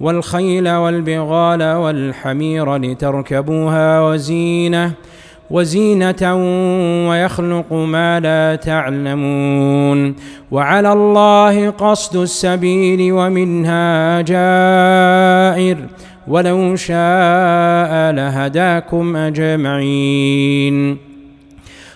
والخيل والبغال والحمير لتركبوها وزينة وزينة ويخلق ما لا تعلمون. وعلى الله قصد السبيل ومنها جائر ولو شاء لهداكم أجمعين.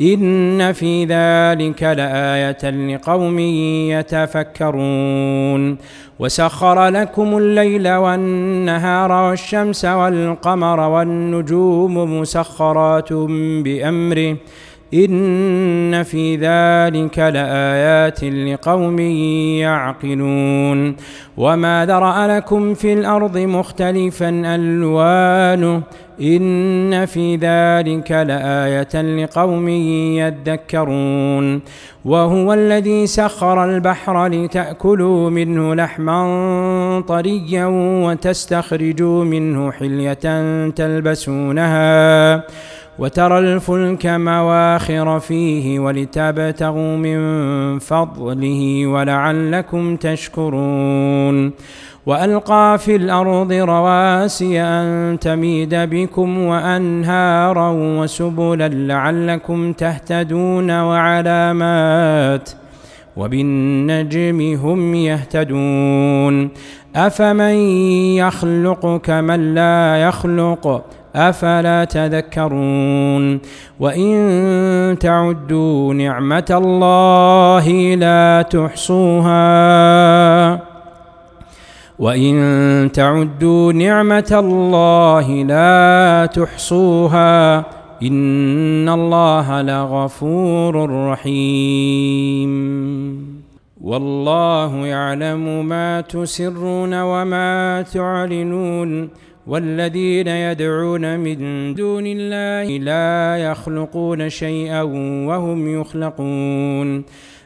إن في ذلك لآية لقوم يتفكرون وسخر لكم الليل والنهار والشمس والقمر والنجوم مسخرات بأمره إن في ذلك لآيات لقوم يعقلون وما ذرأ لكم في الأرض مختلفا ألوانه إن في ذلك لآية لقوم يذكرون وهو الذي سخر البحر لتأكلوا منه لحما طريا وتستخرجوا منه حلية تلبسونها وترى الفلك مواخر فيه ولتبتغوا من فضله ولعلكم تشكرون وألقى في الأرض رواسي أن تميد بكم وأنهارا وسبلا لعلكم تهتدون وعلامات وبالنجم هم يهتدون أفمن يخلق كمن لا يخلق أفلا تذكرون وإن تعدوا نعمة الله لا تحصوها وإن تعدوا نعمة الله لا تحصوها إن الله لغفور رحيم. والله يعلم ما تسرون وما تعلنون والذين يدعون من دون الله لا يخلقون شيئا وهم يخلقون.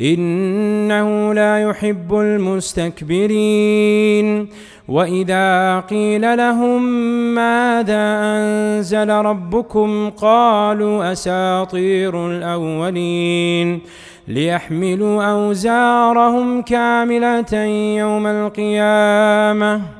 إنه لا يحب المستكبرين. وإذا قيل لهم ماذا أنزل ربكم قالوا أساطير الأولين. ليحملوا أوزارهم كاملة يوم القيامة.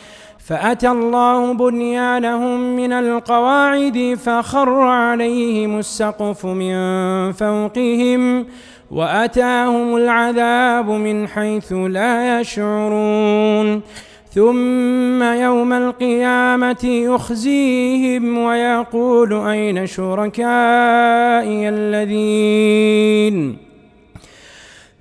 فأتى الله بنيانهم من القواعد فخر عليهم السقف من فوقهم وأتاهم العذاب من حيث لا يشعرون. ثم يوم القيامة يخزيهم ويقول أين شركائي الذين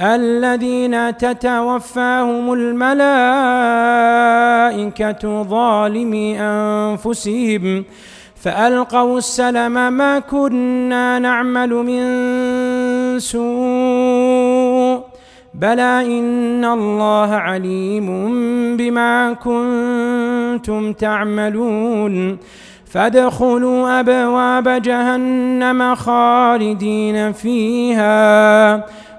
الذين تتوفاهم الملائكة ظالمي أنفسهم فألقوا السلم ما كنا نعمل من سوء بلى إن الله عليم بما كنتم تعملون. فادخلوا أبواب جهنم خالدين فيها.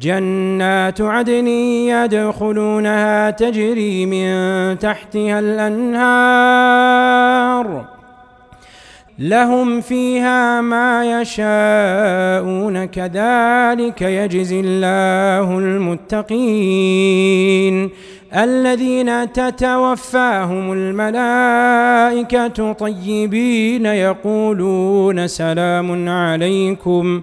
جنات عدن يدخلونها تجري من تحتها الأنهار. لهم فيها ما يشاءون كذلك يجزي الله المتقين. الذين تتوفاهم الملائكة طيبين يقولون سلام عليكم.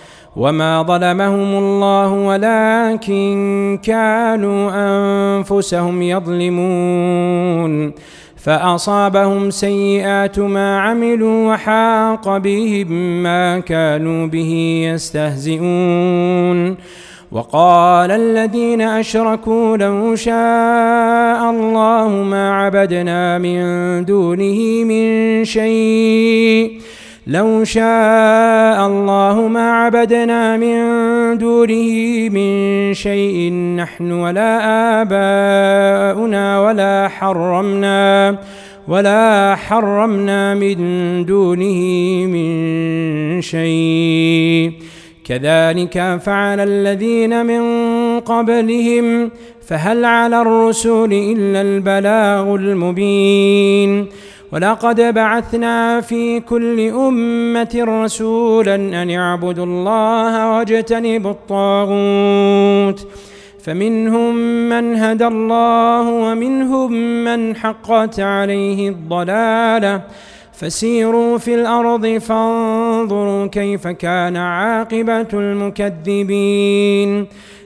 وما ظلمهم الله ولكن كانوا انفسهم يظلمون فأصابهم سيئات ما عملوا وحاق بهم ما كانوا به يستهزئون وقال الذين أشركوا لو شاء الله ما عبدنا من دونه من شيء لو شاء الله ما عبدنا من دونه من شيء نحن ولا آباؤنا ولا حرمنا ولا حرمنا من دونه من شيء. كذلك فعل الذين من قبلهم فهل على الرسول إلا البلاغ المبين؟ ولقد بعثنا في كل أمة رسولا أن يعبدوا الله واجتنبوا الطاغوت. فمنهم من هدى الله ومنهم من حقت عليه الضلالة. فسيروا في الأرض فانظروا كيف كان عاقبة المكذبين.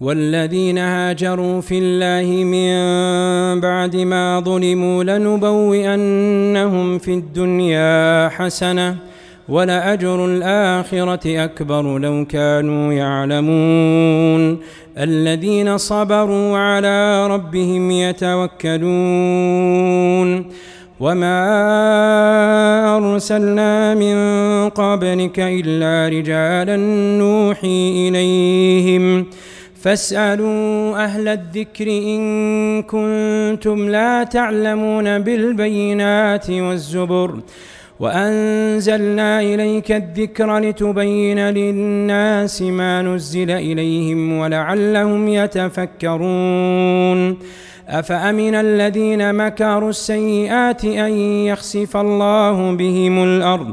والذين هاجروا في الله من بعد ما ظلموا لنبوئنهم في الدنيا حسنة ولأجر الآخرة أكبر لو كانوا يعلمون. الذين صبروا على ربهم يتوكلون. وما أرسلنا من قبلك إلا رجالا نوحي إليهم. فاسألوا أهل الذكر إن كنتم لا تعلمون بالبينات والزبر وأنزلنا إليك الذكر لتبين للناس ما نزل إليهم ولعلهم يتفكرون أفأمن الذين مكروا السيئات أن يخسف الله بهم الأرض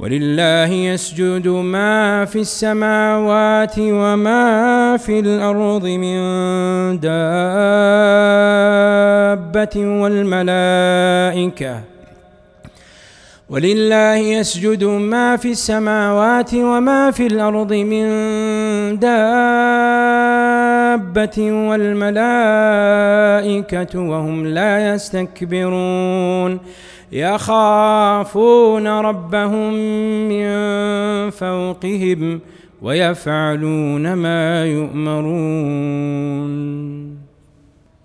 ولله يسجد ما في السماوات وما في الأرض من دابة والملائكة. ولله يسجد ما في السماوات وما في الأرض من دابة والملائكة وهم لا يستكبرون. يخافون ربهم من فوقهم ويفعلون ما يؤمرون.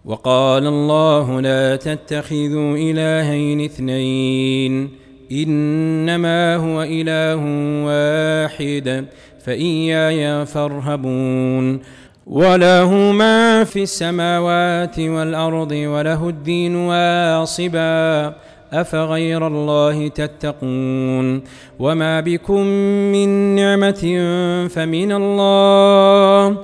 وقال الله لا تتخذوا إلهين اثنين إنما هو إله واحد فإياي فارهبون. وله ما في السماوات والأرض وله الدين واصبا. أفغير الله تتقون وما بكم من نعمة فمن الله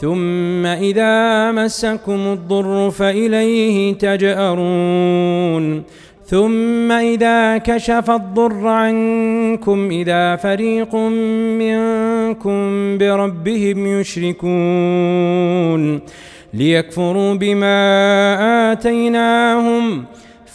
ثم إذا مسكم الضر فإليه تجأرون ثم إذا كشف الضر عنكم إذا فريق منكم بربهم يشركون ليكفروا بما آتيناهم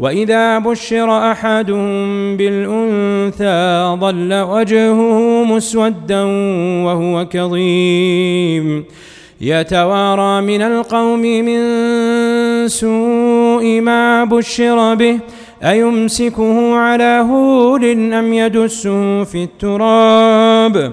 وإذا بشر أحدهم بالأنثى ظل وجهه مسودا وهو كظيم. يتوارى من القوم من سوء ما بشر به. أيمسكه على هول أم يدسه في التراب؟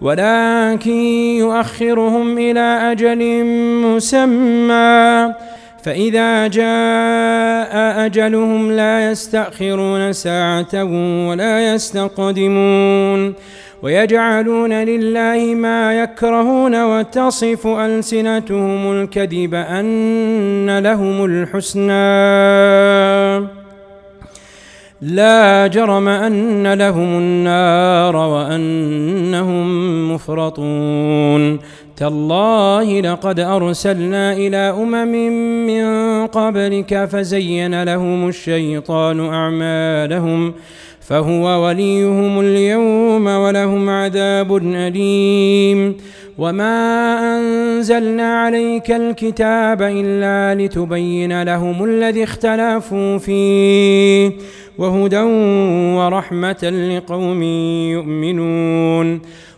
ولكن يؤخرهم إلى أجل مسمى. فإذا جاء أجلهم لا يستأخرون ساعة ولا يستقدمون. ويجعلون لله ما يكرهون وتصف ألسنتهم الكذب أن لهم الحسنى. لا جرم أن لهم النار وأنهم مفرطون. تالله لقد أرسلنا إلى أمم من قبلك فزين لهم الشيطان أعمالهم ۖ فهو وليهم اليوم ولهم عذاب أليم. وما أنزلنا عليك الكتاب إلا لتبين لهم الذي اختلفوا فيه. وهدى ورحمة لقوم يؤمنون.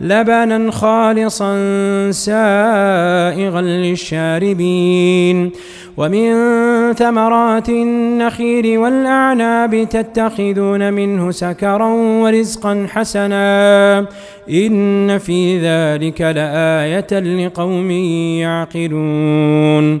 لبنا خالصا سائغا للشاربين. ومن ثمرات النخيل والأعناب تتخذون منه سكرا ورزقا حسنا. إن في ذلك لآية لقوم يعقلون.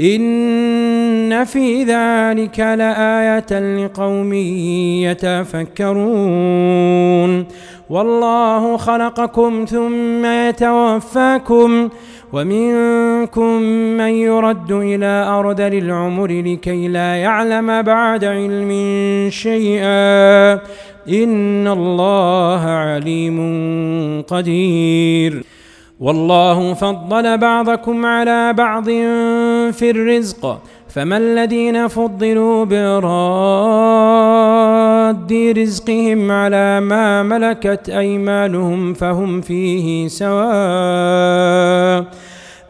إن في ذلك لآية لقوم يتفكرون. والله خلقكم ثم يتوفاكم ومنكم من يرد إلى أرذل العمر لكي لا يعلم بعد علم شيئا. إن الله عليم قدير. والله فضل بعضكم على بعض في الرزق فما الذين فضلوا براد رزقهم على ما ملكت أيمانهم فهم فيه سواء.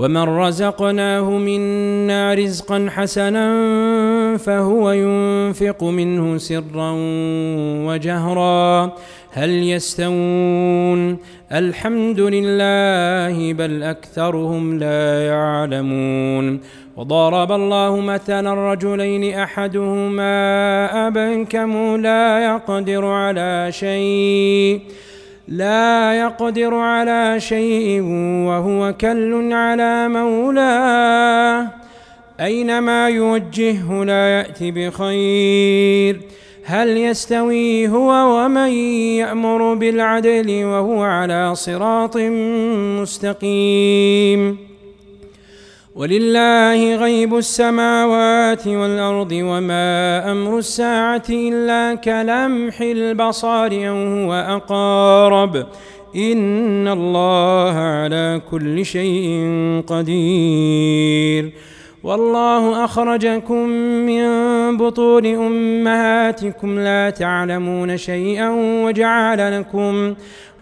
ومن رزقناه منا رزقا حسنا فهو ينفق منه سرا وجهرا هل يستوون؟ الحمد لله بل اكثرهم لا يعلمون. وضرب الله مثلا رجلين احدهما ابنكم لا يقدر على شيء لا يقدر على شيء وهو كل على مولاه. أينما يوجهه لا يأتي بخير. هل يستوي هو ومن يأمر بالعدل وهو على صراط مستقيم؟ ولله غيب السماوات والأرض وما أمر الساعة إلا كلمح البصر أو هو أقارب. إن الله على كل شيء قدير. والله أخرجكم من بطون أمهاتكم لا تعلمون شيئا وجعل لكم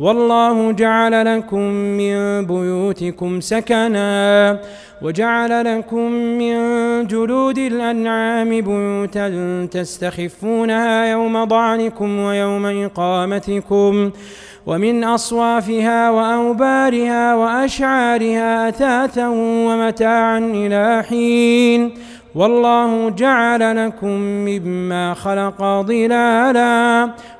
والله جعل لكم من بيوتكم سكنا وجعل لكم من جلود الأنعام بيوتا تستخفونها يوم ضعنكم ويوم إقامتكم ومن أصوافها وأوبارها وأشعارها أثاثا ومتاعا إلى حين والله جعل لكم مما خلق ظلالا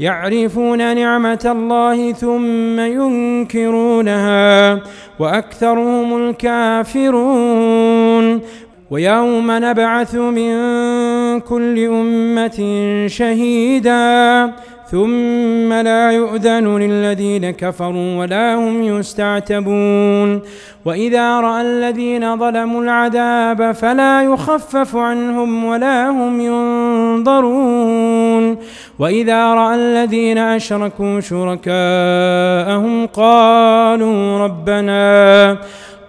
يعرفون نعمة الله ثم ينكرونها وأكثرهم الكافرون. ويوم نبعث من كل أمة شهيداً. ثم لا يؤذن للذين كفروا ولا هم يستعتبون. وإذا رأى الذين ظلموا العذاب فلا يخفف عنهم ولا هم ينظرون. وإذا رأى الذين أشركوا شركاءهم قالوا ربنا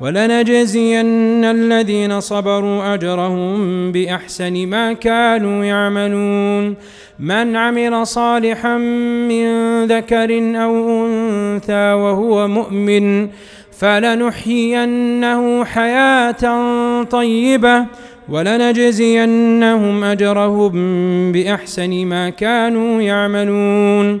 ولنجزين الذين صبروا أجرهم بأحسن ما كانوا يعملون. من عمل صالحا من ذكر أو أنثى وهو مؤمن فلنحيينه حياة طيبة ولنجزينهم أجرهم بأحسن ما كانوا يعملون.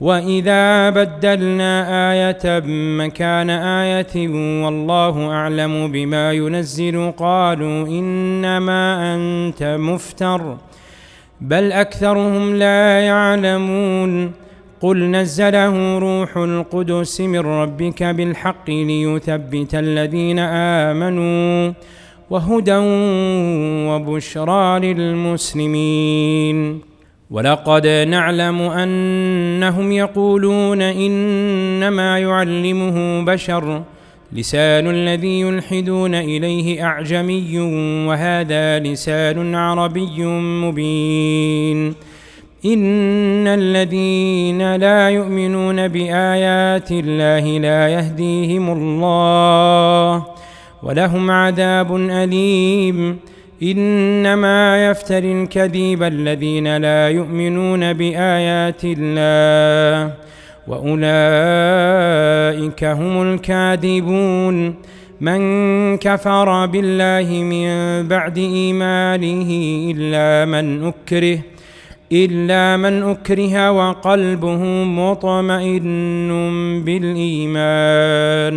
واذا بدلنا إيه مكان إيه والله اعلم بما ينزل قالوا انما انت مفتر بل اكثرهم لا يعلمون قل نزله روح القدس من ربك بالحق ليثبت الذين امنوا وهدى وبشرى للمسلمين ولقد نعلم أنهم يقولون إنما يعلمه بشر لسان الذي يلحدون إليه أعجمي وهذا لسان عربي مبين إن الذين لا يؤمنون بآيات الله لا يهديهم الله ولهم عذاب أليم إنما يفتر الكذيب الذين لا يؤمنون بآيات الله وأولئك هم الكاذبون. من كفر بالله من بعد إيمانه إلا من أكره إلا من أكره وقلبه مطمئن بالإيمان.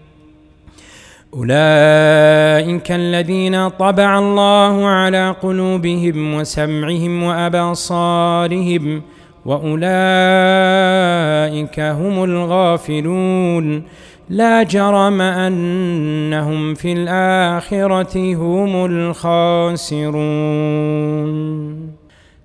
أولئك الذين طبع الله على قلوبهم وسمعهم وأبصارهم وأولئك هم الغافلون. لا جرم أنهم في الآخرة هم الخاسرون.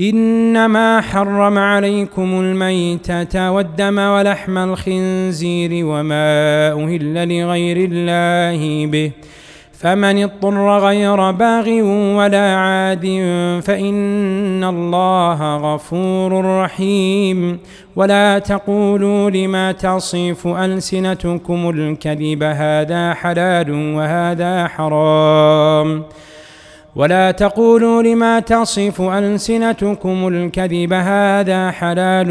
إنما حرم عليكم الميتة والدم ولحم الخنزير وما أهل لغير الله به. فمن اضطر غير باغ ولا عاد فإن الله غفور رحيم. ولا تقولوا لما تصف ألسنتكم الكذب هذا حلال وهذا حرام. ولا تقولوا لما تصف ألسنتكم الكذب هذا حلال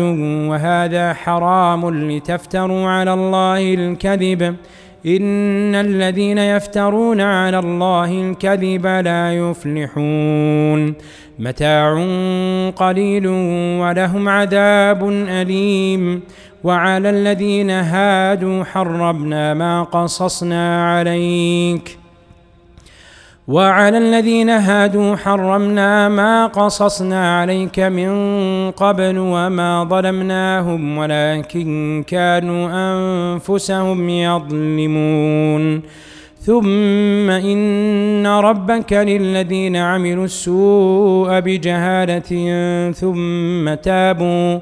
وهذا حرام لتفتروا على الله الكذب. إن الذين يفترون على الله الكذب لا يفلحون. متاع قليل ولهم عذاب أليم. وعلى الذين هادوا حرمنا ما قصصنا عليك. وعلى الذين هادوا حرمنا ما قصصنا عليك من قبل وما ظلمناهم ولكن كانوا أنفسهم يظلمون. ثم إن ربك للذين عملوا السوء بجهالة ثم تابوا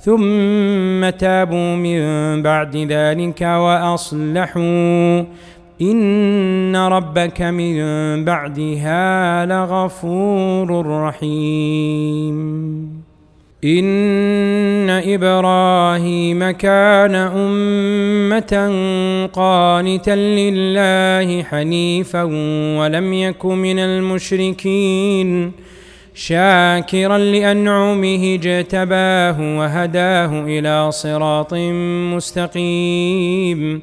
ثم تابوا من بعد ذلك وأصلحوا. ان ربك من بعدها لغفور رحيم. ان إبراهيم كان امه قانتا لله حنيفا ولم يك من المشركين شاكرا لانعمه اجتباه وهداه إلى صراط مستقيم.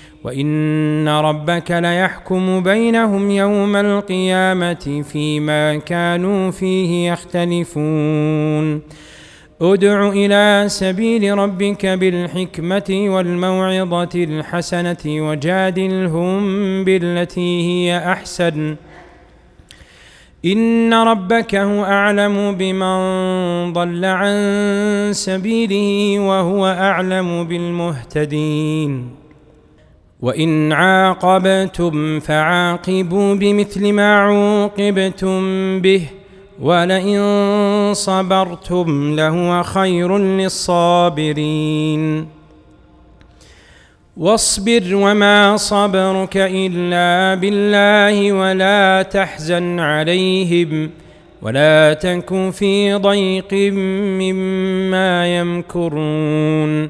وإن ربك ليحكم بينهم يوم القيامة فيما كانوا فيه يختلفون. ادع إلى سبيل ربك بالحكمة والموعظة الحسنة وجادلهم بالتي هي أحسن. إن ربك هو أعلم بمن ضل عن سبيله وهو أعلم بالمهتدين. وإن عاقبتم فعاقبوا بمثل ما عوقبتم به ولئن صبرتم لهو خير للصابرين. واصبر وما صبرك إلا بالله ولا تحزن عليهم ولا تكن في ضيق مما يمكرون.